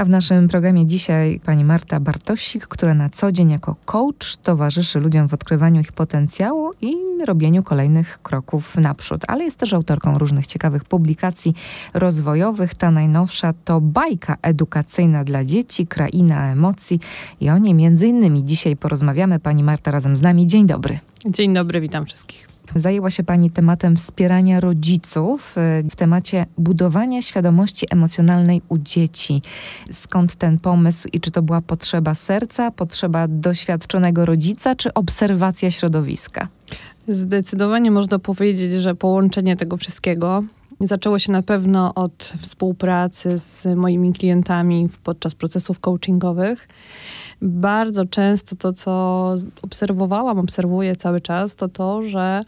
A w naszym programie dzisiaj pani Marta Bartosik, która na co dzień jako coach towarzyszy ludziom w odkrywaniu ich potencjału i robieniu kolejnych kroków naprzód, ale jest też autorką różnych ciekawych publikacji rozwojowych. Ta najnowsza to bajka edukacyjna dla dzieci, kraina emocji i o niej między innymi dzisiaj porozmawiamy. Pani Marta razem z nami. Dzień dobry. Dzień dobry, witam wszystkich. Zajęła się Pani tematem wspierania rodziców y, w temacie budowania świadomości emocjonalnej u dzieci. Skąd ten pomysł i czy to była potrzeba serca, potrzeba doświadczonego rodzica, czy obserwacja środowiska? Zdecydowanie można powiedzieć, że połączenie tego wszystkiego zaczęło się na pewno od współpracy z moimi klientami podczas procesów coachingowych. Bardzo często to, co obserwowałam, obserwuję cały czas, to to, że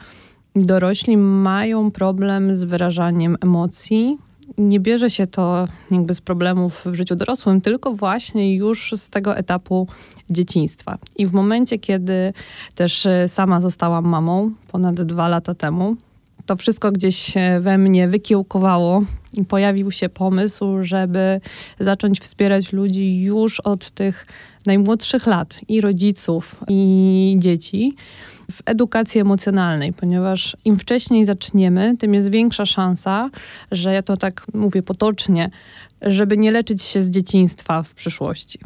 dorośli mają problem z wyrażaniem emocji. Nie bierze się to jakby z problemów w życiu dorosłym, tylko właśnie już z tego etapu dzieciństwa. I w momencie, kiedy też sama zostałam mamą ponad dwa lata temu, to wszystko gdzieś we mnie wykiełkowało pojawił się pomysł, żeby zacząć wspierać ludzi już od tych najmłodszych lat i rodziców, i dzieci w edukacji emocjonalnej, ponieważ im wcześniej zaczniemy, tym jest większa szansa, że ja to tak mówię potocznie, żeby nie leczyć się z dzieciństwa w przyszłości.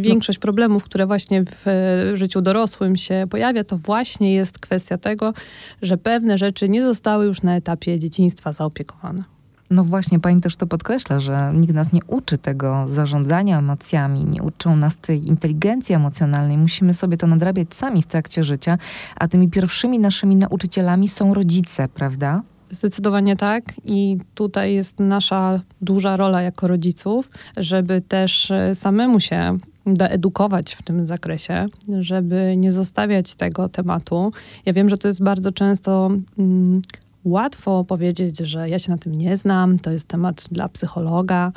Większość problemów, które właśnie w życiu dorosłym się pojawia, to właśnie jest kwestia tego, że pewne rzeczy nie zostały już na etapie dzieciństwa zaopiekowane. No właśnie, pani też to podkreśla, że nikt nas nie uczy tego zarządzania emocjami, nie uczą nas tej inteligencji emocjonalnej. Musimy sobie to nadrabiać sami w trakcie życia, a tymi pierwszymi naszymi nauczycielami są rodzice, prawda? Zdecydowanie tak i tutaj jest nasza duża rola jako rodziców, żeby też e, samemu się doedukować w tym zakresie, żeby nie zostawiać tego tematu. Ja wiem, że to jest bardzo często mm, łatwo powiedzieć, że ja się na tym nie znam, to jest temat dla psychologa,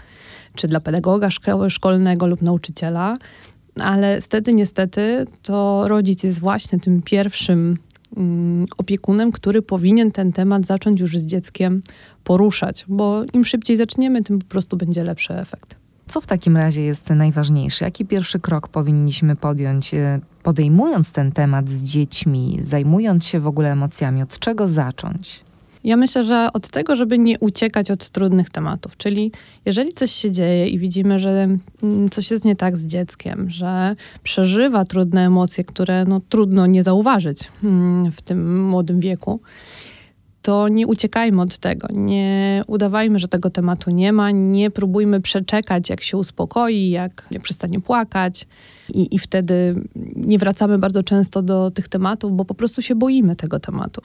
czy dla pedagoga szkolnego lub nauczyciela, ale stety, niestety, to rodzic jest właśnie tym pierwszym mm, opiekunem, który powinien ten temat zacząć już z dzieckiem poruszać, bo im szybciej zaczniemy, tym po prostu będzie lepszy efekt. Co w takim razie jest najważniejsze? Jaki pierwszy krok powinniśmy podjąć, e, podejmując ten temat z dziećmi, zajmując się w ogóle emocjami? Od czego zacząć? Ja myślę, że od tego, żeby nie uciekać od trudnych tematów, czyli jeżeli coś się dzieje i widzimy, że mm, coś jest nie tak z dzieckiem, że przeżywa trudne emocje, które no, trudno nie zauważyć mm, w tym młodym wieku, to nie uciekajmy od tego, nie udawajmy, że tego tematu nie ma, nie próbujmy przeczekać, jak się uspokoi, jak, przestanie płakać. I, I wtedy nie wracamy bardzo często do tych tematów, bo po prostu się boimy tego tematu.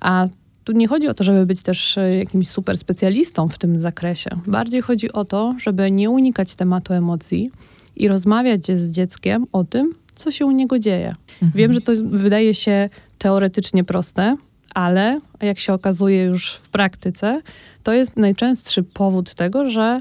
A tu nie chodzi o to, żeby być też e, jakimś super specjalistą w tym zakresie. Bardziej chodzi o to, żeby nie unikać tematu emocji i rozmawiać z dzieckiem o tym, co się u niego dzieje. Mhm. Wiem, że to wydaje się teoretycznie proste, ale jak się okazuje już w praktyce, to jest najczęstszy powód tego, że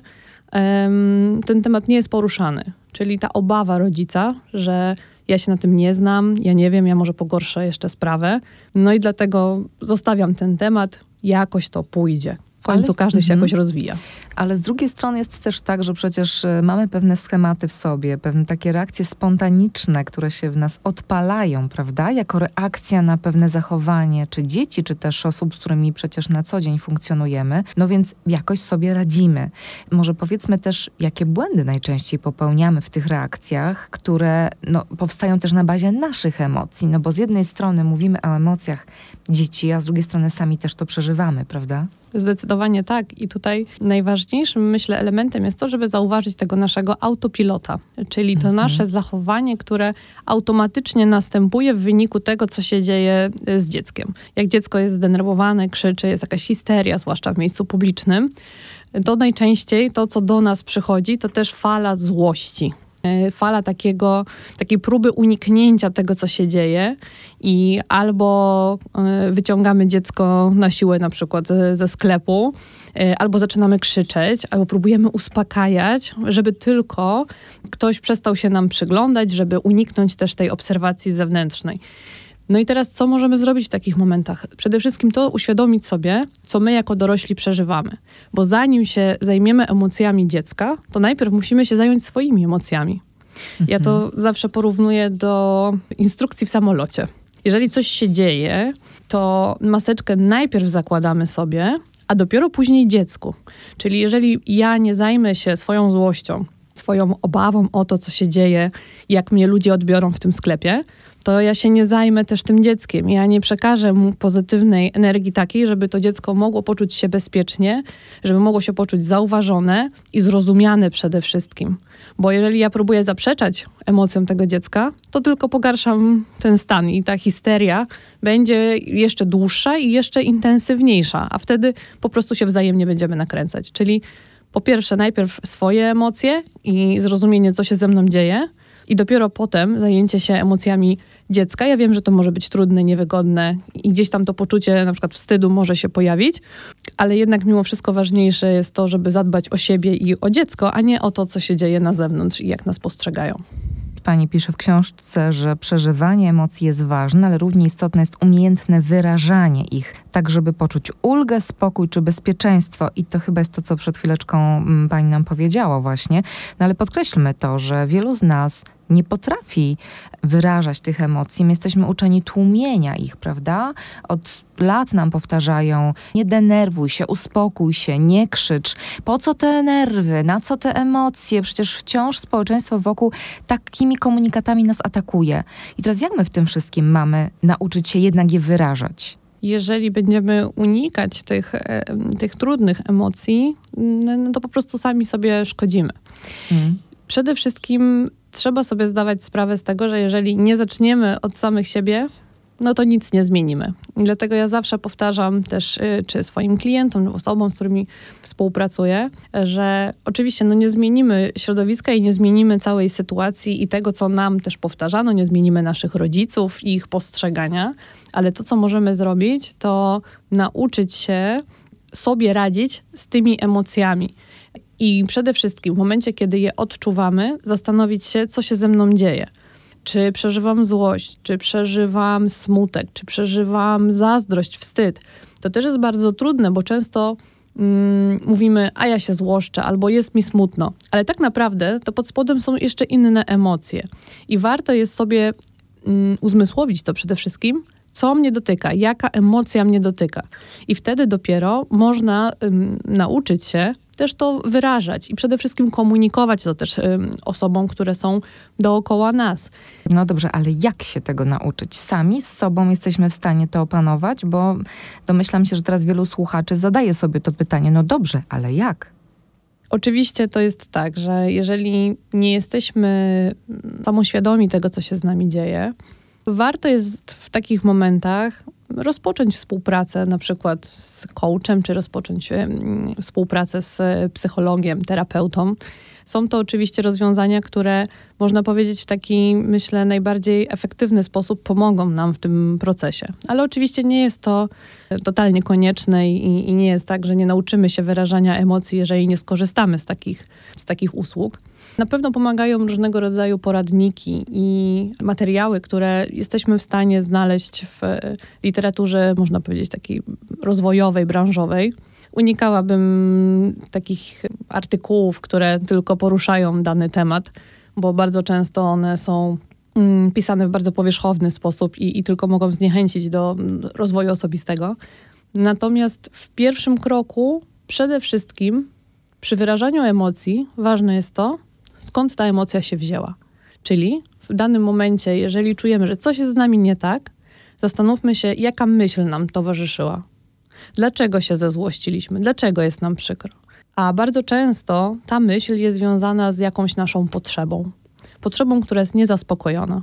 um, ten temat nie jest poruszany. Czyli ta obawa rodzica, że ja się na tym nie znam, ja nie wiem, ja może pogorszę jeszcze sprawę. No i dlatego zostawiam ten temat, jakoś to pójdzie. W końcu każdy się -hmm. jakoś rozwija. Ale z drugiej strony jest też tak, że przecież e, mamy pewne schematy w sobie, pewne takie reakcje spontaniczne, które się w nas odpalają, prawda? Jako reakcja na pewne zachowanie, czy dzieci, czy też osób, z którymi przecież na co dzień funkcjonujemy. No więc jakoś sobie radzimy. Może powiedzmy też, jakie błędy najczęściej popełniamy w tych reakcjach, które no, powstają też na bazie naszych emocji. No bo z jednej strony mówimy o emocjach dzieci, a z drugiej strony sami też to przeżywamy, prawda? Zdecydowanie tak. I tutaj najważniejszym, myślę, elementem jest to, żeby zauważyć tego naszego autopilota, czyli to mhm. nasze zachowanie, które automatycznie następuje w wyniku tego, co się dzieje y, z dzieckiem. Jak dziecko jest zdenerwowane, krzyczy, jest jakaś histeria, zwłaszcza w miejscu publicznym, to najczęściej to, co do nas przychodzi, to też fala złości. E, fala takiego, takiej próby uniknięcia tego, co się dzieje i albo e, wyciągamy dziecko na siłę na przykład ze sklepu, e, albo zaczynamy krzyczeć, albo próbujemy uspokajać, żeby tylko ktoś przestał się nam przyglądać, żeby uniknąć też tej obserwacji zewnętrznej. No i teraz co możemy zrobić w takich momentach? Przede wszystkim to uświadomić sobie, co my jako dorośli przeżywamy. Bo zanim się zajmiemy emocjami dziecka, to najpierw musimy się zająć swoimi emocjami. Ja to mhm. zawsze porównuję do instrukcji w samolocie. Jeżeli coś się dzieje, to maseczkę najpierw zakładamy sobie, a dopiero później dziecku. Czyli jeżeli ja nie zajmę się swoją złością, swoją obawą o to, co się dzieje, jak mnie ludzie odbiorą w tym sklepie, to ja się nie zajmę też tym dzieckiem. Ja nie przekażę mu pozytywnej energii takiej, żeby to dziecko mogło poczuć się bezpiecznie, żeby mogło się poczuć zauważone i zrozumiane przede wszystkim. Bo jeżeli ja próbuję zaprzeczać emocjom tego dziecka, to tylko pogarszam ten stan i ta histeria będzie jeszcze dłuższa i jeszcze intensywniejsza, a wtedy po prostu się wzajemnie będziemy nakręcać. Czyli po pierwsze, najpierw swoje emocje i zrozumienie, co się ze mną dzieje, i dopiero potem zajęcie się emocjami dziecka. Ja wiem, że to może być trudne, niewygodne i gdzieś tam to poczucie na przykład wstydu może się pojawić, ale jednak mimo wszystko ważniejsze jest to, żeby zadbać o siebie i o dziecko, a nie o to, co się dzieje na zewnątrz i jak nas postrzegają. Pani pisze w książce, że przeżywanie emocji jest ważne, ale równie istotne jest umiejętne wyrażanie ich, tak żeby poczuć ulgę, spokój czy bezpieczeństwo. I to chyba jest to, co przed chwileczką mm, pani nam powiedziała właśnie. No ale podkreślmy to, że wielu z nas nie potrafi wyrażać tych emocji. My jesteśmy uczeni tłumienia ich, prawda? Od lat nam powtarzają: nie denerwuj się, uspokój się, nie krzycz. Po co te nerwy? Na co te emocje? Przecież wciąż społeczeństwo wokół takimi komunikatami nas atakuje. I teraz jak my w tym wszystkim mamy nauczyć się jednak je wyrażać? jeżeli będziemy unikać tych, e, tych trudnych emocji, no to po prostu sami sobie szkodzimy. Mm. Przede wszystkim trzeba sobie zdawać sprawę z tego, że jeżeli nie zaczniemy od samych siebie, no to nic nie zmienimy. I dlatego ja zawsze powtarzam też, y, czy swoim klientom, osobom, z którymi współpracuję, że oczywiście no nie zmienimy środowiska i nie zmienimy całej sytuacji i tego, co nam też powtarzano, nie zmienimy naszych rodziców i ich postrzegania, ale to, co możemy zrobić, to nauczyć się sobie radzić z tymi emocjami. I przede wszystkim w momencie, kiedy je odczuwamy, zastanowić się, co się ze mną dzieje. Czy przeżywam złość, czy przeżywam smutek, czy przeżywam zazdrość, wstyd. To też jest bardzo trudne, bo często mm, mówimy, a ja się złoszczę, albo jest mi smutno. Ale tak naprawdę to pod spodem są jeszcze inne emocje. I warto jest sobie mm, uzmysłowić to przede wszystkim, co mnie dotyka, jaka emocja mnie dotyka. I wtedy dopiero można um, nauczyć się też to wyrażać i przede wszystkim komunikować to też osobom, które są dookoła nas. No dobrze, ale jak się tego nauczyć? Sami z sobą jesteśmy w stanie to opanować, bo domyślam się, że teraz wielu słuchaczy zadaje sobie to pytanie, no dobrze, ale jak? Oczywiście to jest tak, że jeżeli nie jesteśmy mm, samoświadomi tego, co się z nami dzieje, warto jest w takich momentach rozpocząć współpracę na przykład z coachem, czy rozpocząć współpracę z psychologiem, terapeutą. Są to oczywiście rozwiązania, które można powiedzieć w taki, myślę, najbardziej efektywny sposób pomogą nam w tym procesie. Ale oczywiście nie jest to totalnie konieczne i, i nie jest tak, że nie nauczymy się wyrażania emocji, jeżeli nie skorzystamy z takich, z takich usług. Na pewno pomagają różnego rodzaju poradniki i materiały, które jesteśmy w stanie znaleźć w literaturze, można powiedzieć, takiej rozwojowej, branżowej. Unikałabym takich artykułów, które tylko poruszają dany temat, bo bardzo często one są mm, pisane w bardzo powierzchowny sposób i, i tylko mogą zniechęcić do rozwoju osobistego. Natomiast w pierwszym kroku przede wszystkim przy wyrażaniu emocji ważne jest to, skąd ta emocja się wzięła. Czyli w danym momencie, jeżeli czujemy, że coś jest z nami nie tak, zastanówmy się, jaka myśl nam towarzyszyła. Dlaczego się zezłościliśmy? Dlaczego jest nam przykro? A bardzo często ta myśl jest związana z jakąś naszą potrzebą. Potrzebą, która jest niezaspokojona.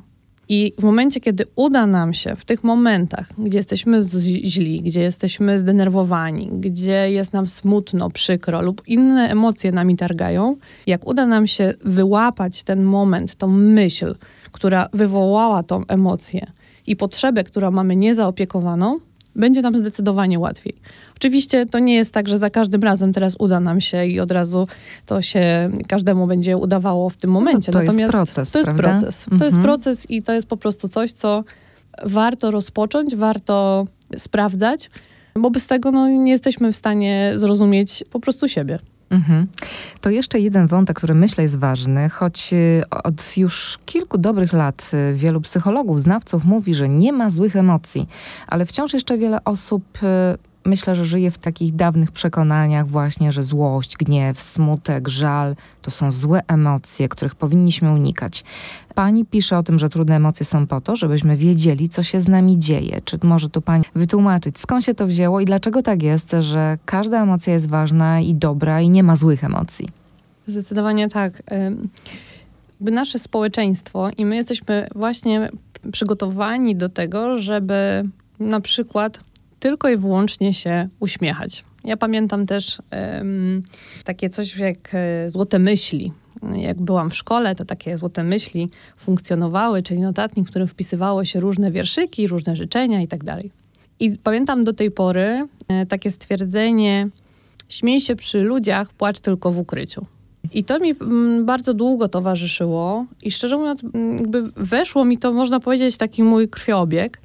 I w momencie, kiedy uda nam się w tych momentach, gdzie jesteśmy źli, gdzie jesteśmy zdenerwowani, gdzie jest nam smutno, przykro lub inne emocje nami targają, jak uda nam się wyłapać ten moment, tą myśl, która wywołała tą emocję i potrzebę, którą mamy niezaopiekowaną, będzie nam zdecydowanie łatwiej. Oczywiście to nie jest tak, że za każdym razem teraz uda nam się i od razu to się każdemu będzie udawało w tym momencie. No to Natomiast jest proces. To jest prawda? proces. To mhm. jest proces i to jest po prostu coś, co warto rozpocząć, warto sprawdzać, bo bez tego no, nie jesteśmy w stanie zrozumieć po prostu siebie. Mhm. To jeszcze jeden wątek, który myślę jest ważny, choć y, od już kilku dobrych lat y, wielu psychologów, znawców mówi, że nie ma złych emocji, ale wciąż jeszcze wiele osób y, myślę, że żyje w takich dawnych przekonaniach właśnie, że złość, gniew, smutek, żal to są złe emocje, których powinniśmy unikać. Pani pisze o tym, że trudne emocje są po to, żebyśmy wiedzieli, co się z nami dzieje. Czy może tu pani wytłumaczyć, skąd się to wzięło i dlaczego tak jest, że każda emocja jest ważna i dobra i nie ma złych emocji? Zdecydowanie tak. Nasze społeczeństwo i my jesteśmy właśnie przygotowani do tego, żeby na przykład tylko i wyłącznie się uśmiechać. Ja pamiętam też um, takie coś jak e, złote myśli. Jak byłam w szkole, to takie złote myśli funkcjonowały, czyli notatnik, w którym wpisywało się różne wierszyki, różne życzenia i tak dalej. I pamiętam do tej pory e, takie stwierdzenie: śmiej się przy ludziach, płacz tylko w ukryciu. I to mi bardzo długo towarzyszyło i szczerze mówiąc, jakby weszło mi to, można powiedzieć, taki mój krwiobieg.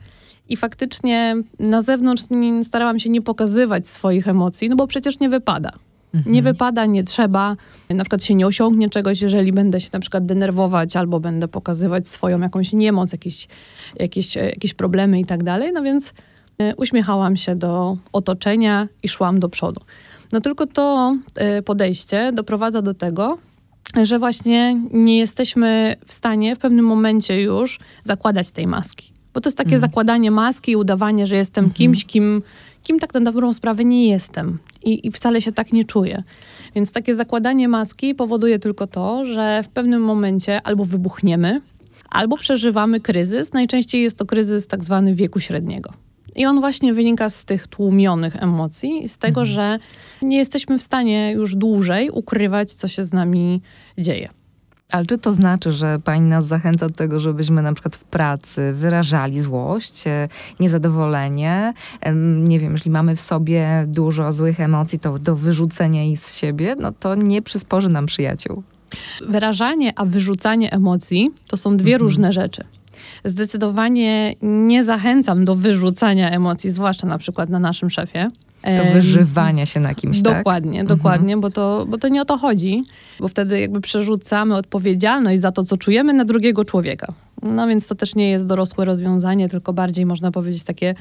I faktycznie na zewnątrz starałam się nie pokazywać swoich emocji, no bo przecież nie wypada. Mhm. Nie wypada, nie trzeba. Na przykład się nie osiągnie czegoś, jeżeli będę się na przykład denerwować albo będę pokazywać swoją jakąś niemoc, jakieś, jakieś, jakieś problemy i tak dalej. No więc e, uśmiechałam się do otoczenia i szłam do przodu. No tylko to e, podejście doprowadza do tego, że właśnie nie jesteśmy w stanie w pewnym momencie już zakładać tej maski. Bo to jest takie mm. zakładanie maski i udawanie, że jestem mm -hmm. kimś, kim, kim tak na dobrą sprawę nie jestem. I, I wcale się tak nie czuję. Więc takie zakładanie maski powoduje tylko to, że w pewnym momencie albo wybuchniemy, albo przeżywamy kryzys. Najczęściej jest to kryzys tak zwany wieku średniego. I on właśnie wynika z tych tłumionych emocji, z tego, mhm. że nie jesteśmy w stanie już dłużej ukrywać, co się z nami dzieje. Ale czy to znaczy, że pani nas zachęca do tego, żebyśmy na przykład w pracy wyrażali złość, e, niezadowolenie? Nie wiem, jeśli mamy w sobie dużo złych emocji, to do wyrzucenia ich z siebie, no to nie przysporzy nam przyjaciół. Wyrażanie, a wyrzucanie emocji to są dwie mhm. różne rzeczy. Zdecydowanie nie zachęcam do wyrzucania emocji, zwłaszcza na przykład na naszym szefie to wyżywania się na kimś, tak? Dokładnie, tak? dokładnie, mhm. bo, to, bo to nie o to chodzi, bo wtedy jakby przerzucamy odpowiedzialność za to, co czujemy na drugiego człowieka. No więc to też nie jest dorosłe rozwiązanie, tylko bardziej można powiedzieć takie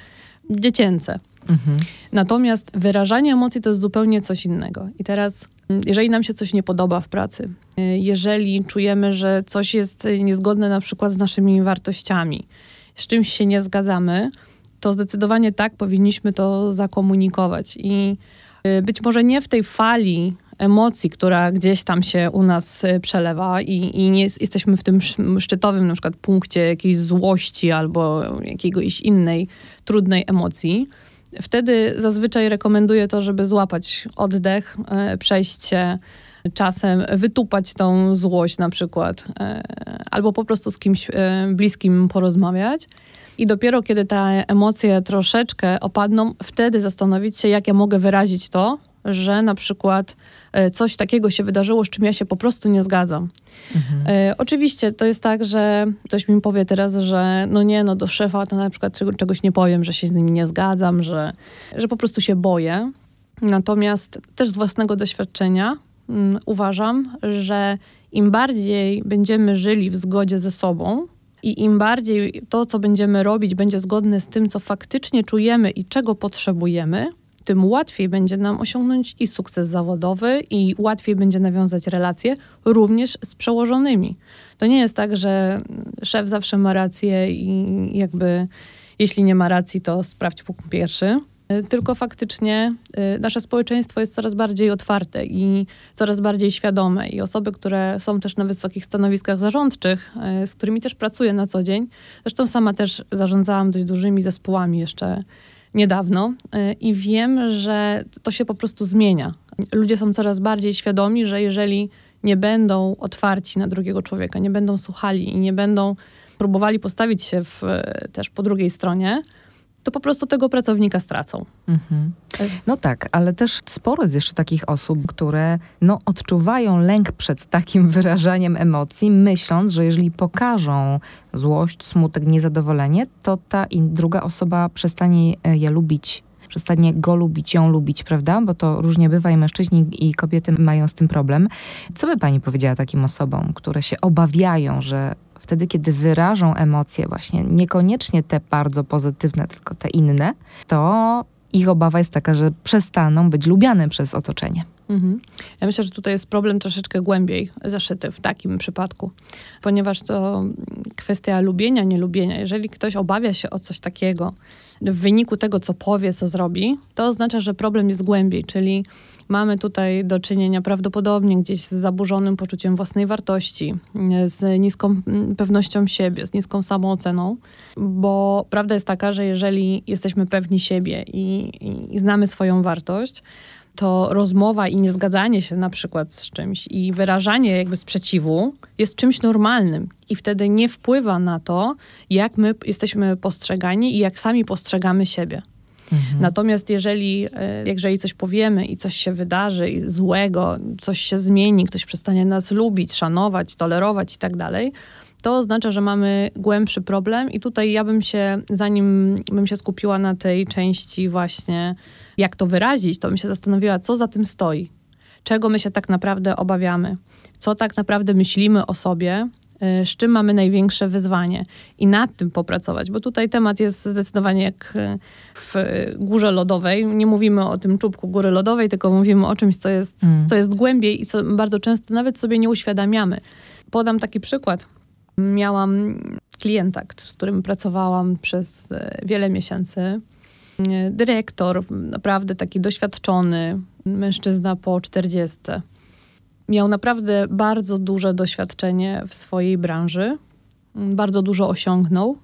dziecięce. Mhm. Natomiast wyrażanie emocji to jest zupełnie coś innego. I teraz, jeżeli nam się coś nie podoba w pracy, jeżeli czujemy, że coś jest niezgodne na przykład z naszymi wartościami, z czymś się nie zgadzamy, to zdecydowanie tak powinniśmy to zakomunikować. I y, być może nie w tej fali emocji, która gdzieś tam się u nas y, przelewa i, i nie jesteśmy w tym szczytowym na przykład punkcie jakiejś złości albo jakiegoś innej trudnej emocji. Wtedy zazwyczaj rekomenduję to, żeby złapać oddech, y, przejść się czasem, wytupać tą złość na przykład, albo po prostu z kimś bliskim porozmawiać. I dopiero kiedy te emocje troszeczkę opadną, wtedy zastanowić się, jak ja mogę wyrazić to, że na przykład e, coś takiego się wydarzyło, z czym ja się po prostu nie zgadzam. Mhm. E, oczywiście to jest tak, że ktoś mi powie teraz, że no nie, no do szefa to na przykład czegoś nie powiem, że się z nimi nie zgadzam, że, że po prostu się boję. Natomiast też z własnego doświadczenia mm, uważam, że im bardziej będziemy żyli w zgodzie ze sobą, i im bardziej to, co będziemy robić, będzie zgodne z tym, co faktycznie czujemy i czego potrzebujemy, tym łatwiej będzie nam osiągnąć i sukces zawodowy, i łatwiej będzie nawiązać relacje również z przełożonymi. To nie jest tak, że szef zawsze ma rację i jakby jeśli nie ma racji, to sprawdź punkt pierwszy. Y, tylko faktycznie y, nasze społeczeństwo jest coraz bardziej otwarte i coraz bardziej świadome. I osoby, które są też na wysokich stanowiskach zarządczych, y, z którymi też pracuję na co dzień, zresztą sama też zarządzałam dość dużymi zespołami jeszcze niedawno i wiem, że to się po prostu zmienia. Ludzie są coraz bardziej świadomi, że jeżeli nie będą otwarci na drugiego człowieka, nie będą słuchali i nie będą próbowali postawić się w, też po drugiej stronie, to po prostu tego pracownika stracą. Mhm. No tak, ale też sporo jest jeszcze takich osób, które no, odczuwają lęk przed takim wyrażaniem emocji, myśląc, że jeżeli pokażą złość, smutek, niezadowolenie, to ta druga osoba przestanie e, je lubić przestanie go lubić, ją lubić, prawda? Bo to różnie bywa i mężczyźni i kobiety mają z tym problem. Co by pani powiedziała takim osobom, które się obawiają, że wtedy, kiedy wyrażą emocje, właśnie niekoniecznie te bardzo pozytywne, tylko te inne, to ich obawa jest taka, że przestaną być lubiane przez otoczenie. Mhm. Ja myślę, że tutaj jest problem troszeczkę głębiej zaszyty w takim przypadku, ponieważ to kwestia lubienia, nielubienia. Jeżeli ktoś obawia się o coś takiego w wyniku tego, co powie, co zrobi, to oznacza, że problem jest głębiej, czyli mamy tutaj do czynienia prawdopodobnie gdzieś z zaburzonym poczuciem własnej wartości, z niską pewnością siebie, z niską samooceną, bo prawda jest taka, że jeżeli jesteśmy pewni siebie i, i, i znamy swoją wartość, to rozmowa i niezgadzanie się na przykład z czymś i wyrażanie jakby sprzeciwu jest czymś normalnym i wtedy nie wpływa na to, jak my jesteśmy postrzegani i jak sami postrzegamy siebie. Mhm. Natomiast jeżeli, e, jeżeli coś powiemy i coś się wydarzy złego, coś się zmieni, ktoś przestanie nas lubić, szanować, tolerować i tak dalej, to oznacza, że mamy głębszy problem i tutaj ja bym się, zanim bym się skupiła na tej części właśnie, jak to wyrazić, to bym się zastanowiła, co za tym stoi. Czego my się tak naprawdę obawiamy? Co tak naprawdę myślimy o sobie, z czym mamy największe wyzwanie i nad tym popracować, bo tutaj temat jest zdecydowanie jak y, w górze lodowej. Nie mówimy o tym czubku góry lodowej, tylko mówimy o czymś, co jest, mm. co jest głębiej i co bardzo często nawet sobie nie uświadamiamy. Podam taki przykład. Miałam klienta, z którym pracowałam przez e, wiele miesięcy. E, dyrektor, naprawdę taki doświadczony, mężczyzna po 40. Miał naprawdę bardzo duże doświadczenie w swojej branży, bardzo dużo osiągnął,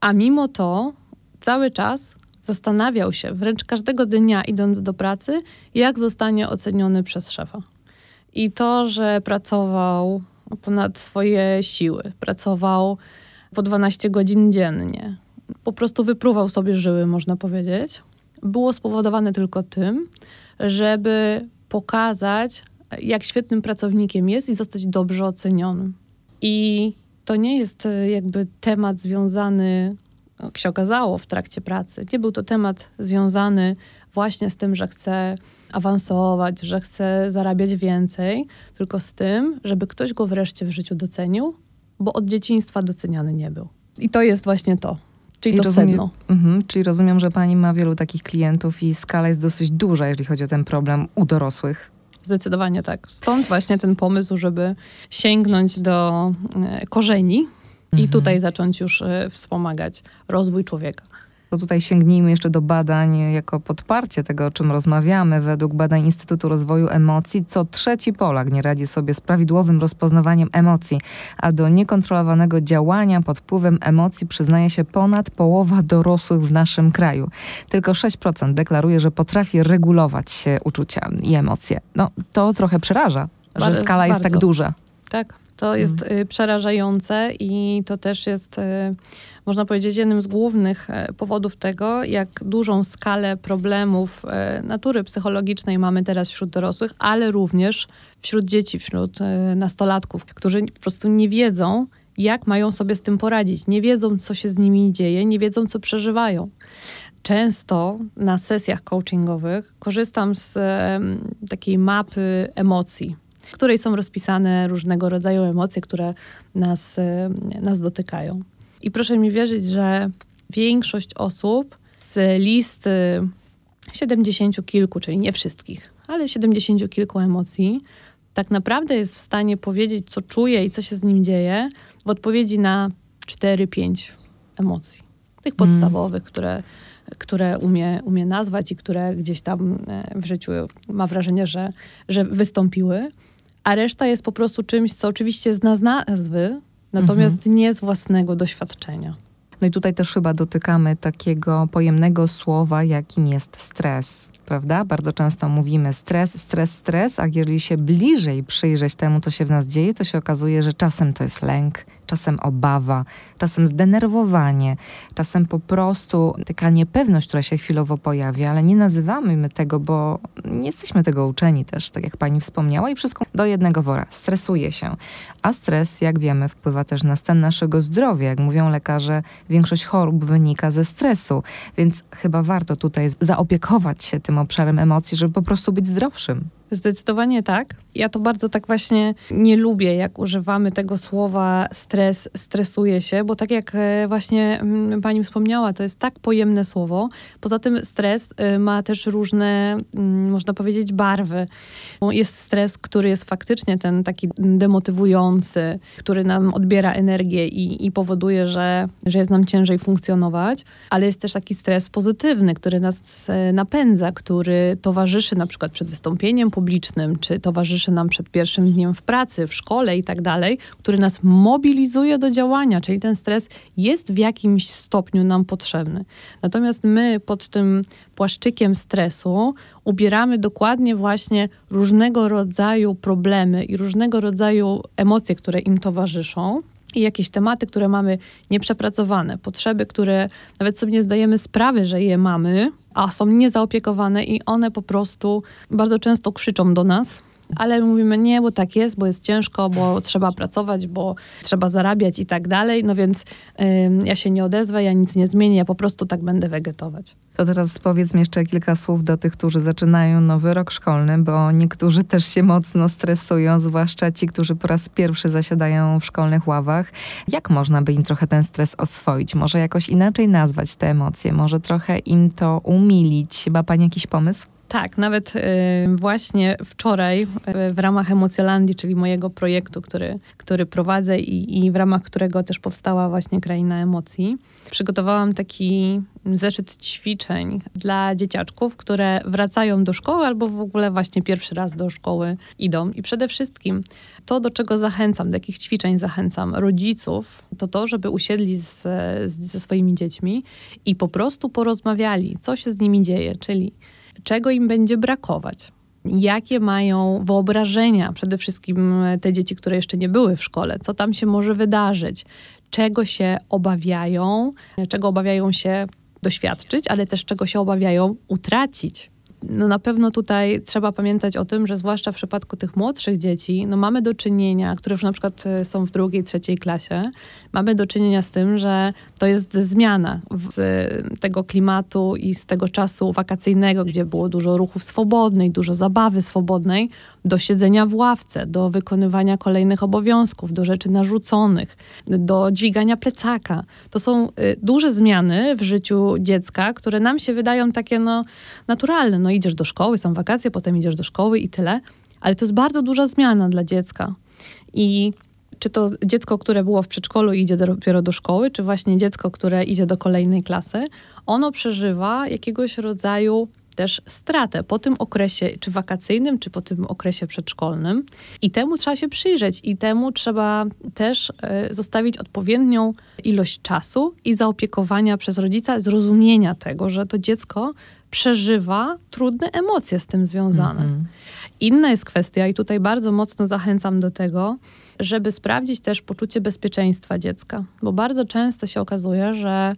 a mimo to cały czas zastanawiał się, wręcz każdego dnia idąc do pracy, jak zostanie oceniony przez szefa. I to, że pracował ponad swoje siły. Pracował po 12 godzin dziennie. Po prostu wypruwał sobie żyły, można powiedzieć. Było spowodowane tylko tym, żeby pokazać, jak świetnym pracownikiem jest i zostać dobrze ocenionym. I to nie jest e, jakby temat związany, jak się okazało, w trakcie pracy. Nie był to temat związany właśnie z tym, że chce awansować, że chce zarabiać więcej, tylko z tym, żeby ktoś go wreszcie w życiu docenił, bo od dzieciństwa doceniany nie był. I to jest właśnie to. Czyli I to sedno. Mhm, czyli rozumiem, że pani ma wielu takich klientów i skala jest dosyć duża, jeżeli chodzi o ten problem u dorosłych. Zdecydowanie tak. Stąd właśnie ten pomysł, żeby sięgnąć do e, korzeni mhm. i tutaj zacząć już e, wspomagać rozwój człowieka. To tutaj sięgnijmy jeszcze do badań jako podparcie tego, o czym rozmawiamy. Według badań Instytutu Rozwoju Emocji, co trzeci Polak nie radzi sobie z prawidłowym rozpoznawaniem emocji, a do niekontrolowanego działania pod wpływem emocji przyznaje się ponad połowa dorosłych w naszym kraju. Tylko 6% deklaruje, że potrafi regulować uczucia i emocje. No, to trochę przeraża, że skala jest tak duża. Tak, to jest hmm. przerażające i to też jest y, można powiedzieć, jednym z głównych e, powodów tego, jak dużą skalę problemów e, natury psychologicznej mamy teraz wśród dorosłych, ale również wśród dzieci, wśród e, nastolatków, którzy po prostu nie wiedzą, jak mają sobie z tym poradzić. Nie wiedzą, co się z nimi dzieje, nie wiedzą, co przeżywają. Często na sesjach coachingowych korzystam z takiej mapy emocji, w której są rozpisane różnego rodzaju emocje, które nas, nas dotykają. I proszę mi wierzyć, że większość osób z listy siedemdziesięciu kilku, czyli nie wszystkich, ale siedemdziesięciu kilku emocji, tak naprawdę jest w stanie powiedzieć, co czuje i co się z nim dzieje w odpowiedzi na 4-5 emocji. Tych podstawowych, mm. które, które umie, umie nazwać i które gdzieś tam e, w życiu ma wrażenie, że, że wystąpiły. A reszta jest po prostu czymś, co oczywiście zna z nazwy, natomiast mhm. nie z własnego doświadczenia. No i tutaj też chyba dotykamy takiego pojemnego słowa, jakim jest stres prawda? Bardzo często mówimy stres, stres, stres, a jeżeli się bliżej przyjrzeć temu, co się w nas dzieje, to się okazuje, że czasem to jest lęk, czasem obawa, czasem zdenerwowanie, czasem po prostu taka niepewność, która się chwilowo pojawia, ale nie nazywamy my tego, bo nie jesteśmy tego uczeni też, tak jak pani wspomniała, i wszystko do jednego wora. Stresuje się. A stres, jak wiemy, wpływa też na stan naszego zdrowia. Jak mówią lekarze, większość chorób wynika ze stresu, więc chyba warto tutaj zaopiekować się tym obszarem emocji, żeby po prostu być zdrowszym. Zdecydowanie tak. Ja to bardzo tak właśnie nie lubię, jak używamy tego słowa stres, stresuje się, bo tak jak e, właśnie mm, pani wspomniała, to jest tak pojemne słowo. Poza tym stres e, ma też różne, mm, można powiedzieć, barwy. Jest stres, który jest faktycznie ten taki demotywujący, który nam odbiera energię i, i powoduje, że, że jest nam ciężej funkcjonować, ale jest też taki stres pozytywny, który nas e, napędza, który towarzyszy na przykład przed wystąpieniem publicznym, czy towarzyszy nam przed pierwszym dniem w pracy, w szkole i tak dalej, który nas mobilizuje do działania, czyli ten stres jest w jakimś stopniu nam potrzebny. Natomiast my pod tym płaszczykiem stresu ubieramy dokładnie właśnie różnego rodzaju problemy i różnego rodzaju emocje, które im towarzyszą i jakieś tematy, które mamy nieprzepracowane, potrzeby, które nawet sobie nie zdajemy sprawy, że je mamy, a są niezaopiekowane i one po prostu bardzo często krzyczą do nas ale mówimy nie, bo tak jest, bo jest ciężko, bo trzeba pracować, bo trzeba zarabiać i tak dalej, no więc ja się nie odezwę, ja nic nie zmienię, ja po prostu tak będę wegetować. To teraz powiedz mi jeszcze kilka słów do tych, którzy zaczynają nowy rok szkolny, bo niektórzy też się mocno stresują, zwłaszcza ci, którzy po raz pierwszy zasiadają w szkolnych ławach. Jak można by im trochę ten stres oswoić? Może jakoś inaczej nazwać te emocje? Może trochę im to umilić? Ma Pani jakiś pomysł? Tak, nawet y, właśnie wczoraj y, w ramach Emocjolandii, czyli mojego projektu, który, który prowadzę i, i w ramach którego też powstała właśnie Kraina Emocji, przygotowałam taki zeszyt ćwiczeń dla dzieciaczków, które wracają do szkoły albo w ogóle właśnie pierwszy raz do szkoły idą. I przede wszystkim to, do czego zachęcam, do jakich ćwiczeń zachęcam rodziców, to to, żeby usiedli z, z, ze swoimi dziećmi i po prostu porozmawiali, co się z nimi dzieje, czyli czego im będzie brakować. Jakie mają wyobrażenia, przede wszystkim te dzieci, które jeszcze nie były w szkole, co tam się może wydarzyć, czego się obawiają, czego obawiają się doświadczyć, ale też czego się obawiają utracić no na pewno tutaj trzeba pamiętać o tym, że zwłaszcza w przypadku tych młodszych dzieci, no mamy do czynienia, które już na przykład e, są w drugiej, trzeciej klasie, mamy do czynienia z tym, że to jest zmiana z tego klimatu i z tego czasu wakacyjnego, gdzie było dużo ruchów swobodnej, dużo zabawy swobodnej, do siedzenia w ławce, do wykonywania kolejnych obowiązków, do rzeczy narzuconych, do dźwigania plecaka. To są y, duże zmiany w życiu dziecka, które nam się wydają takie no, naturalne. No idziesz do szkoły, są wakacje, potem idziesz do szkoły i tyle. Ale to jest bardzo duża zmiana dla dziecka. I czy to dziecko, które było w przedszkolu i idzie dopiero do szkoły, czy właśnie dziecko, które idzie do kolejnej klasy, ono przeżywa jakiegoś rodzaju też stratę po tym okresie, czy wakacyjnym, czy po tym okresie przedszkolnym. I temu trzeba się przyjrzeć, i temu trzeba też y, zostawić odpowiednią ilość czasu i zaopiekowania przez rodzica, zrozumienia tego, że to dziecko przeżywa trudne emocje z tym związane. Mm -hmm. Inna jest kwestia, i tutaj bardzo mocno zachęcam do tego, żeby sprawdzić też poczucie bezpieczeństwa dziecka, bo bardzo często się okazuje, że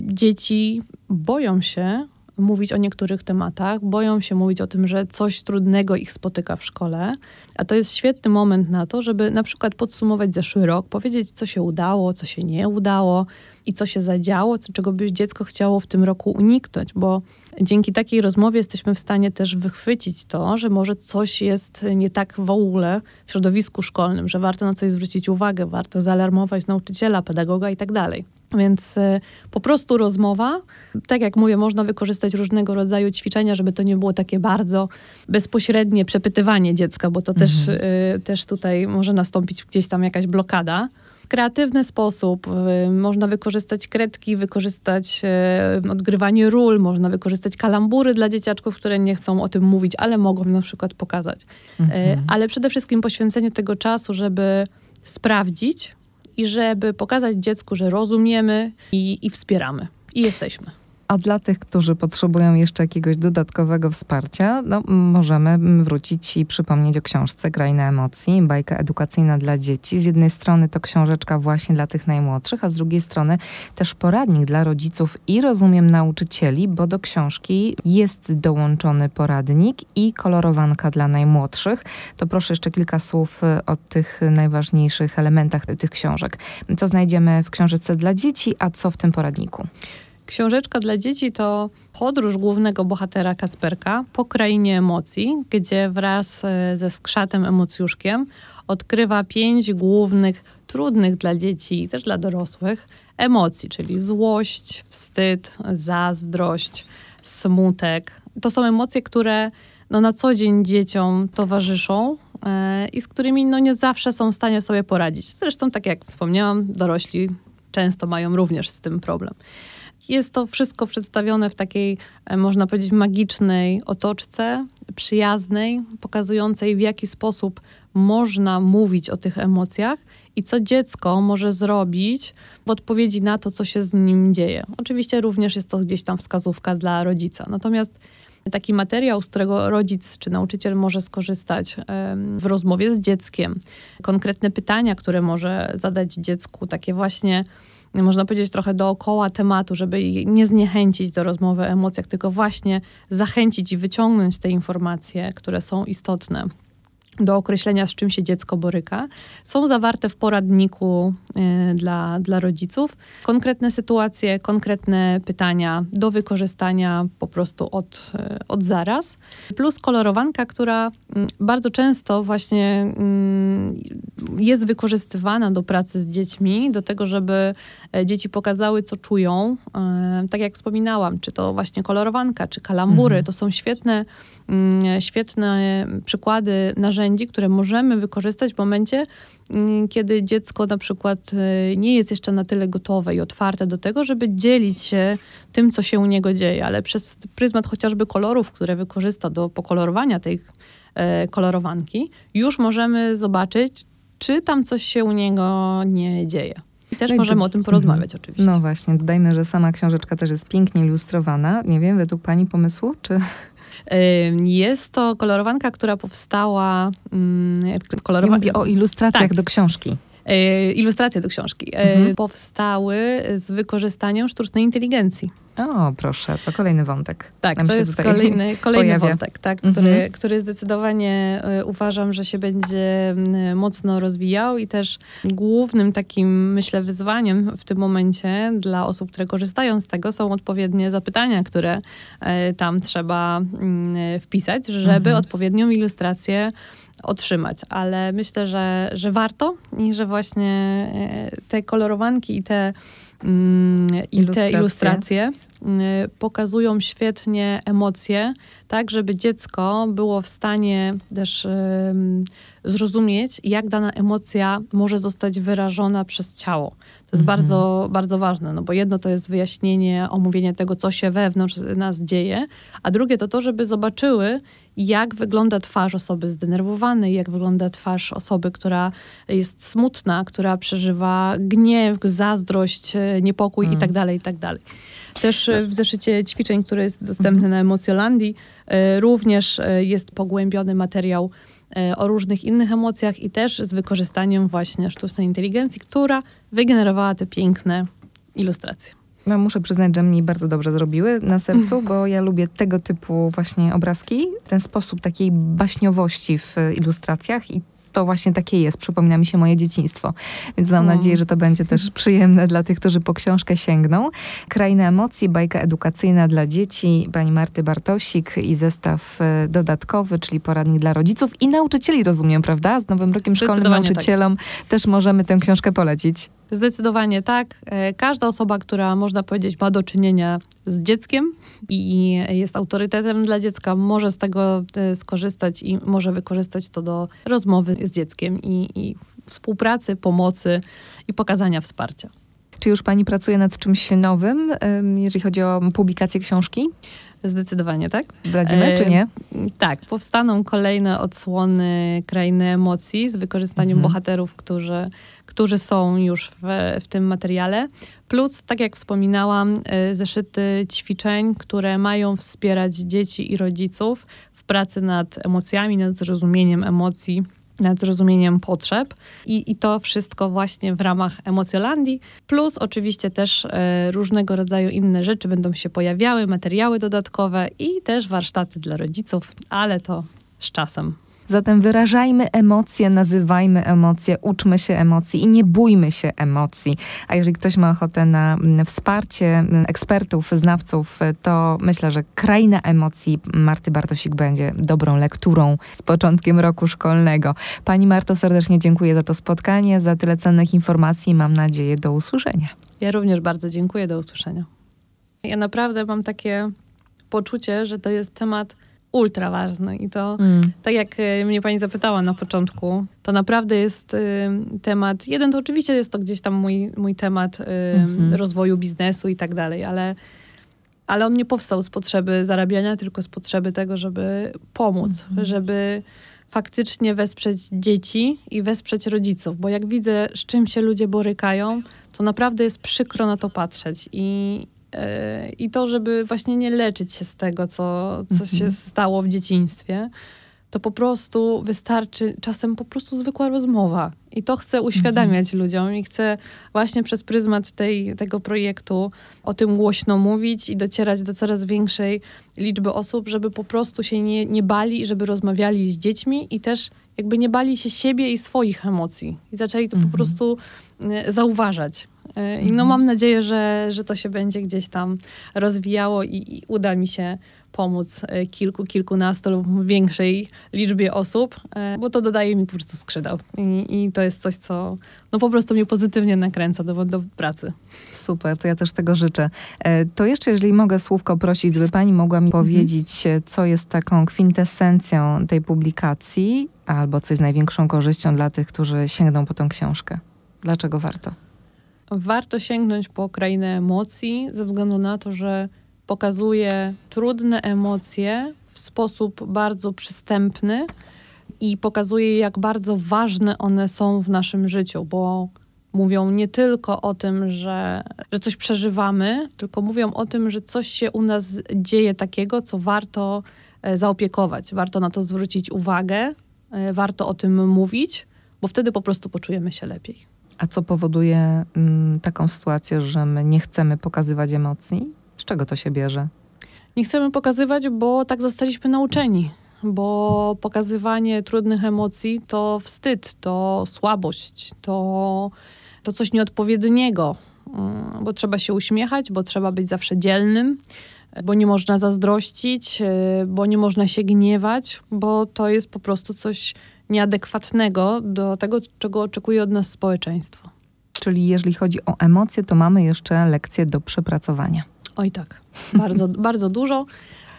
dzieci boją się mówić o niektórych tematach, boją się mówić o tym, że coś trudnego ich spotyka w szkole, a to jest świetny moment na to, żeby na przykład podsumować zeszły rok, powiedzieć, co się udało, co się nie udało i co się zadziało, czego by dziecko chciało w tym roku uniknąć, bo dzięki takiej rozmowie jesteśmy w stanie też wychwycić to, że może coś jest nie tak w ogóle w środowisku szkolnym, że warto na coś zwrócić uwagę, warto zaalarmować nauczyciela, pedagoga i tak dalej. Więc y, po prostu rozmowa. Tak jak mówię, można wykorzystać różnego rodzaju ćwiczenia, żeby to nie było takie bardzo bezpośrednie przepytywanie dziecka, bo to mhm. też, y, też tutaj może nastąpić gdzieś tam jakaś blokada kreatywny sposób. Y, można wykorzystać kredki, wykorzystać odgrywanie ról, można wykorzystać kalambury dla dzieciaczków, które nie chcą o tym mówić, ale mogą na przykład pokazać. Mhm. Ale przede wszystkim poświęcenie tego czasu, żeby sprawdzić, i żeby pokazać dziecku, że rozumiemy i, i wspieramy. I jesteśmy. A dla tych, którzy potrzebują jeszcze jakiegoś dodatkowego wsparcia, no, możemy wrócić i przypomnieć o książce Kraina Emocji, bajka edukacyjna dla dzieci. Z jednej strony to książeczka właśnie dla tych najmłodszych, a z drugiej strony też poradnik dla rodziców i rozumiem nauczycieli, bo do książki jest dołączony poradnik i kolorowanka dla najmłodszych. To proszę jeszcze kilka słów y, o tych najważniejszych elementach tych książek. Co znajdziemy w książce dla dzieci, a co w tym poradniku? Książeczka dla dzieci to podróż głównego bohatera Kacperka po krainie emocji, gdzie wraz e, ze skrzatem emocjuszkiem odkrywa pięć głównych, trudnych dla dzieci i też dla dorosłych emocji, czyli złość, wstyd, zazdrość, smutek. To są emocje, które no, na co dzień dzieciom towarzyszą e, i z którymi no, nie zawsze są w stanie sobie poradzić. Zresztą, tak jak wspomniałam, dorośli często mają również z tym problem. Jest to wszystko przedstawione w takiej, e, można powiedzieć, magicznej otoczce, przyjaznej, pokazującej w jaki sposób można mówić o tych emocjach i co dziecko może zrobić w odpowiedzi na to, co się z nim dzieje. Oczywiście również jest to gdzieś tam wskazówka dla rodzica. Natomiast taki materiał, z którego rodzic czy nauczyciel może skorzystać w rozmowie z dzieckiem, konkretne pytania, które może zadać dziecku, takie właśnie można powiedzieć, trochę dookoła tematu, żeby nie zniechęcić do rozmowy o emocjach, tylko właśnie zachęcić i wyciągnąć te informacje, które są istotne do określenia, z czym się dziecko boryka, są zawarte w poradniku y, dla, dla rodziców. Konkretne sytuacje, konkretne pytania do wykorzystania po prostu od, y, od zaraz. Plus kolorowanka, która y, bardzo często właśnie y, jest wykorzystywana do pracy z dziećmi, do tego, żeby e, dzieci pokazały, co czują. Tak jak wspominałam, czy to właśnie kolorowanka, czy kalambury, mhm. to są świetne Mm, świetne przykłady narzędzi, które możemy wykorzystać w momencie, mm, kiedy dziecko na przykład y, nie jest jeszcze na tyle gotowe i otwarte do tego, żeby dzielić się tym, co się u niego dzieje, ale przez pryzmat chociażby kolorów, które wykorzysta do pokolorowania tej e, kolorowanki, już możemy zobaczyć, czy tam coś się u niego nie dzieje. I też no możemy o tym porozmawiać mhm. oczywiście. No właśnie, dodajmy, że sama książeczka też jest pięknie ilustrowana. Nie wiem, według Pani pomysłu, czy... Jest to kolorowanka, która powstała... Mm, kolorowa... Ja mówię o ilustracjach tak. do książki. E, ilustracje do książki. E, mhm. Powstały z wykorzystaniem sztucznej inteligencji. O, proszę, to kolejny wątek. Tak, Nam to jest kolejny, kolejny wątek, tak, mhm. który, który zdecydowanie y, uważam, że się będzie y, mocno rozwijał i też głównym takim, myślę, wyzwaniem w tym momencie dla osób, które korzystają z tego są odpowiednie zapytania, które tam trzeba mm, wpisać, żeby mhm. odpowiednią ilustrację otrzymać, ale myślę, że, że warto i że właśnie te kolorowanki i te Mm, i te ilustracje y, pokazują świetnie emocje, tak żeby dziecko było w stanie też zrozumieć, jak dana emocja może zostać wyrażona przez ciało. To jest mhm. bardzo, bardzo ważne, no bo jedno to jest wyjaśnienie, omówienie tego, co się wewnątrz nas dzieje, a drugie to to, żeby zobaczyły, jak wygląda twarz osoby zdenerwowanej, jak wygląda twarz osoby, która jest smutna, która przeżywa gniew, zazdrość, niepokój mm. itd., tak itd. Tak Też e, w zeszycie ćwiczeń, który jest dostępny mm na Emocjolandii, e, również e, jest pogłębiony materiał o różnych innych emocjach i też z wykorzystaniem właśnie sztucznej inteligencji, która wygenerowała te piękne ilustracje. No, muszę przyznać, że mnie bardzo dobrze zrobiły na sercu, bo ja lubię tego typu właśnie obrazki, ten sposób takiej baśniowości w ilustracjach i to właśnie takie jest. Przypomina mi się moje dzieciństwo. Więc mam mm. nadzieję, że to będzie też przyjemne dla tych, którzy po książkę sięgną. Kraina emocji, bajka edukacyjna dla dzieci pani Marty Bartosik i zestaw e, dodatkowy, czyli poradnik dla rodziców i nauczycieli, rozumiem, prawda? Z Nowym Rokiem Szkolnym nauczycielom tak. też możemy tę książkę polecić. Zdecydowanie tak. E, każda osoba, która można powiedzieć ma do czynienia z dzieckiem i jest autorytetem dla dziecka, może z tego e, skorzystać i może wykorzystać to do rozmowy z dzieckiem i, i współpracy, pomocy i pokazania wsparcia. Czy już pani pracuje nad czymś nowym, jeżeli chodzi o publikację książki? Zdecydowanie, tak. Zdradzimy, czy nie? Tak, powstaną kolejne odsłony Krainy Emocji z wykorzystaniem mhm. bohaterów, którzy, którzy są już w, w tym materiale. Plus, tak jak wspominałam, y, zeszyty ćwiczeń, które mają wspierać dzieci i rodziców w pracy nad emocjami, nad zrozumieniem emocji nad zrozumieniem potrzeb i, i to wszystko właśnie w ramach Emocjolandii, plus oczywiście też e, różnego rodzaju inne rzeczy będą się pojawiały, materiały dodatkowe i też warsztaty dla rodziców, ale to z czasem. Zatem wyrażajmy emocje, nazywajmy emocje, uczmy się emocji i nie bójmy się emocji. A jeżeli ktoś ma ochotę na mm, wsparcie mm, ekspertów, znawców, to myślę, że Kraina Emocji Marty Bartosik będzie dobrą lekturą z początkiem roku szkolnego. Pani Marto, serdecznie dziękuję za to spotkanie, za tyle cennych informacji. Mam nadzieję do usłyszenia. Ja również bardzo dziękuję, do usłyszenia. Ja naprawdę mam takie poczucie, że to jest temat ultra ważny i to, mm. tak jak e, mnie pani zapytała na początku, to naprawdę jest y, temat, jeden to oczywiście jest to gdzieś tam mój, mój temat y, mm-hmm. rozwoju biznesu i tak dalej, ale, ale on nie powstał z potrzeby zarabiania, tylko z potrzeby tego, żeby pomóc, mm-hmm. żeby faktycznie wesprzeć dzieci i wesprzeć rodziców, bo jak widzę, z czym się ludzie borykają, to naprawdę jest przykro na to patrzeć i, i to, żeby właśnie nie leczyć się z tego, co, co się mhm. stało w dzieciństwie, to po prostu wystarczy czasem po prostu zwykła rozmowa. I to chcę uświadamiać mhm. ludziom i chcę właśnie przez pryzmat tej, tego projektu o tym głośno mówić i docierać do coraz większej liczby osób, żeby po prostu się nie, nie bali, żeby rozmawiali z dziećmi i też jakby nie bali się siebie i swoich emocji. I zaczęli to mhm. po prostu y, zauważać. I no mhm. mam nadzieję, że, że to się będzie gdzieś tam rozwijało i, i uda mi się pomóc y, kilku, kilkunastu lub większej liczbie osób, bo to dodaje mi po prostu skrzydeł. I, i to jest coś, co no po prostu mnie pozytywnie nakręca do, do pracy. Super, to ja też tego życzę. E, to jeszcze, jeżeli mogę słówko prosić, gdyby pani mogła mi mhm. powiedzieć, co jest taką kwintesencją tej publikacji, albo co jest największą korzyścią dla tych, którzy sięgną po tą książkę. Dlaczego warto? Warto sięgnąć po krainę emocji, ze względu na to, że pokazuje trudne emocje w sposób bardzo przystępny i pokazuje, jak bardzo ważne one są w naszym życiu, bo mówią nie tylko o tym, że, że coś przeżywamy, tylko mówią o tym, że coś się u nas dzieje takiego, co warto e, zaopiekować, warto na to zwrócić uwagę, e, warto o tym mówić, bo wtedy po prostu poczujemy się lepiej. A co powoduje mm, taką sytuację, że my nie chcemy pokazywać emocji? Z czego to się bierze? Nie chcemy pokazywać, bo tak zostaliśmy nauczeni. Bo pokazywanie trudnych emocji to wstyd, to słabość, to, to coś nieodpowiedniego. Mm, bo trzeba się uśmiechać, bo trzeba być zawsze dzielnym, bo nie można zazdrościć, y, bo nie można się gniewać, bo to jest po prostu coś nieadekwatnego do tego, czego oczekuje od nas społeczeństwo. Czyli jeżeli chodzi o emocje, to mamy jeszcze lekcje do przepracowania. Oj tak, bardzo, bardzo dużo,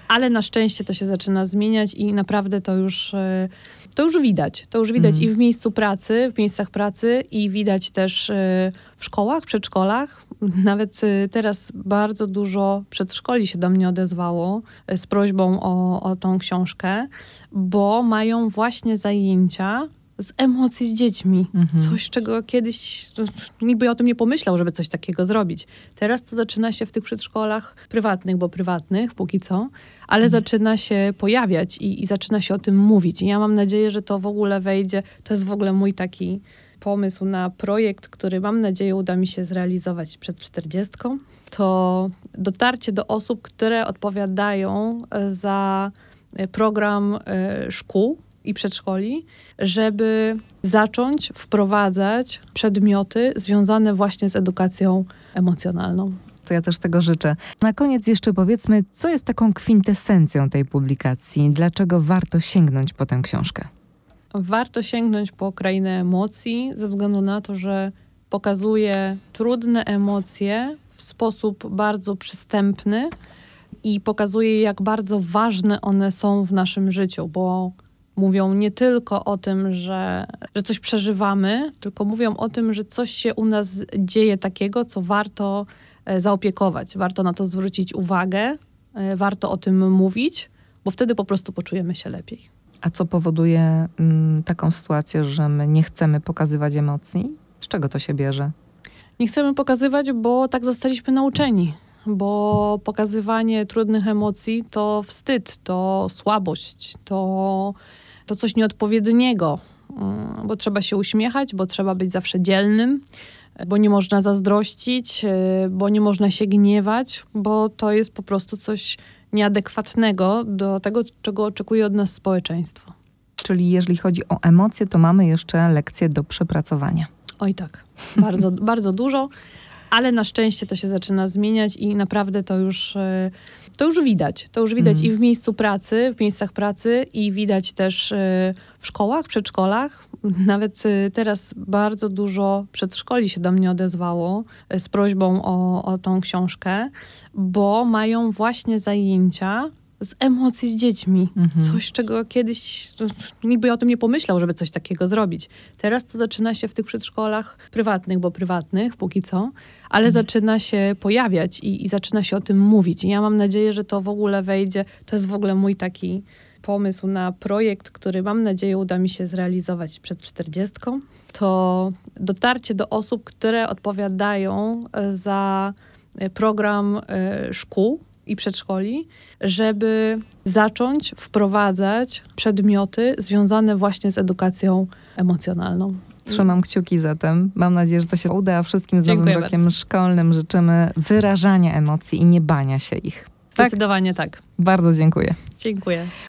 ale na szczęście to się zaczyna zmieniać i naprawdę to już, e, to już widać. To już widać mm. i w miejscu pracy, w miejscach pracy i widać też e, w szkołach, przedszkolach. Nawet e, teraz bardzo dużo przedszkoli się do mnie odezwało z prośbą o, o tą książkę, bo mają właśnie zajęcia z emocji z dziećmi. Mhm. Coś, czego kiedyś nikt by o tym nie pomyślał, żeby coś takiego zrobić. Teraz to zaczyna się w tych przedszkolach prywatnych, bo prywatnych póki co, ale mhm. zaczyna się pojawiać i, i zaczyna się o tym mówić. I ja mam nadzieję, że to w ogóle wejdzie. To jest w ogóle mój taki pomysł na projekt, który mam nadzieję uda mi się zrealizować przed czterdziestką. To dotarcie do osób, które odpowiadają za program e, szkół i przedszkoli, żeby zacząć wprowadzać przedmioty związane właśnie z edukacją emocjonalną. To ja też tego życzę. Na koniec jeszcze powiedzmy, co jest taką kwintesencją tej publikacji? Dlaczego warto sięgnąć po tę książkę? Warto sięgnąć po krainę emocji, ze względu na to, że pokazuje trudne emocje w sposób bardzo przystępny i pokazuje, jak bardzo ważne one są w naszym życiu, bo Mówią nie tylko o tym, że, że coś przeżywamy, tylko mówią o tym, że coś się u nas dzieje takiego, co warto e, zaopiekować, warto na to zwrócić uwagę, e, warto o tym mówić, bo wtedy po prostu poczujemy się lepiej. A co powoduje mm, taką sytuację, że my nie chcemy pokazywać emocji? Z czego to się bierze? Nie chcemy pokazywać, bo tak zostaliśmy nauczeni. Bo pokazywanie trudnych emocji to wstyd, to słabość, to, to coś nieodpowiedniego. Mm, Bo trzeba się uśmiechać, bo trzeba być zawsze dzielnym, bo nie można zazdrościć, y, bo nie można się gniewać, bo to jest po prostu coś nieadekwatnego do tego, czego oczekuje od nas społeczeństwo. Czyli jeżeli chodzi o emocje, to mamy jeszcze lekcje do przepracowania. Oj tak, bardzo, bardzo dużo, ale na szczęście to się zaczyna zmieniać i naprawdę to już, e, to już widać. To już widać Mhm. i w miejscu pracy, w miejscach pracy i widać też e, w szkołach, przedszkolach. Nawet e, teraz bardzo dużo przedszkoli się do mnie odezwało z prośbą o, o tą książkę, bo mają właśnie zajęcia z emocji z dziećmi. Mhm. Coś, czego kiedyś to, nikt by o tym nie pomyślał, żeby coś takiego zrobić. Teraz to zaczyna się w tych przedszkolach prywatnych, bo prywatnych póki co, ale zaczyna się pojawiać i, i zaczyna się o tym mówić. I ja mam nadzieję, że to w ogóle wejdzie. To jest w ogóle mój taki pomysł na projekt, który mam nadzieję uda mi się zrealizować przed czterdziestką. To dotarcie do osób, które odpowiadają e, za e, program e, szkół i przedszkoli, żeby zacząć wprowadzać przedmioty związane właśnie z edukacją emocjonalną. Trzymam kciuki zatem. Mam nadzieję, że to się uda. A wszystkim z Dziękuję nowym rokiem bardzo. szkolnym życzymy wyrażania emocji i nie bania się ich. Tak? Zdecydowanie tak. Bardzo dziękuję. Dziękuję.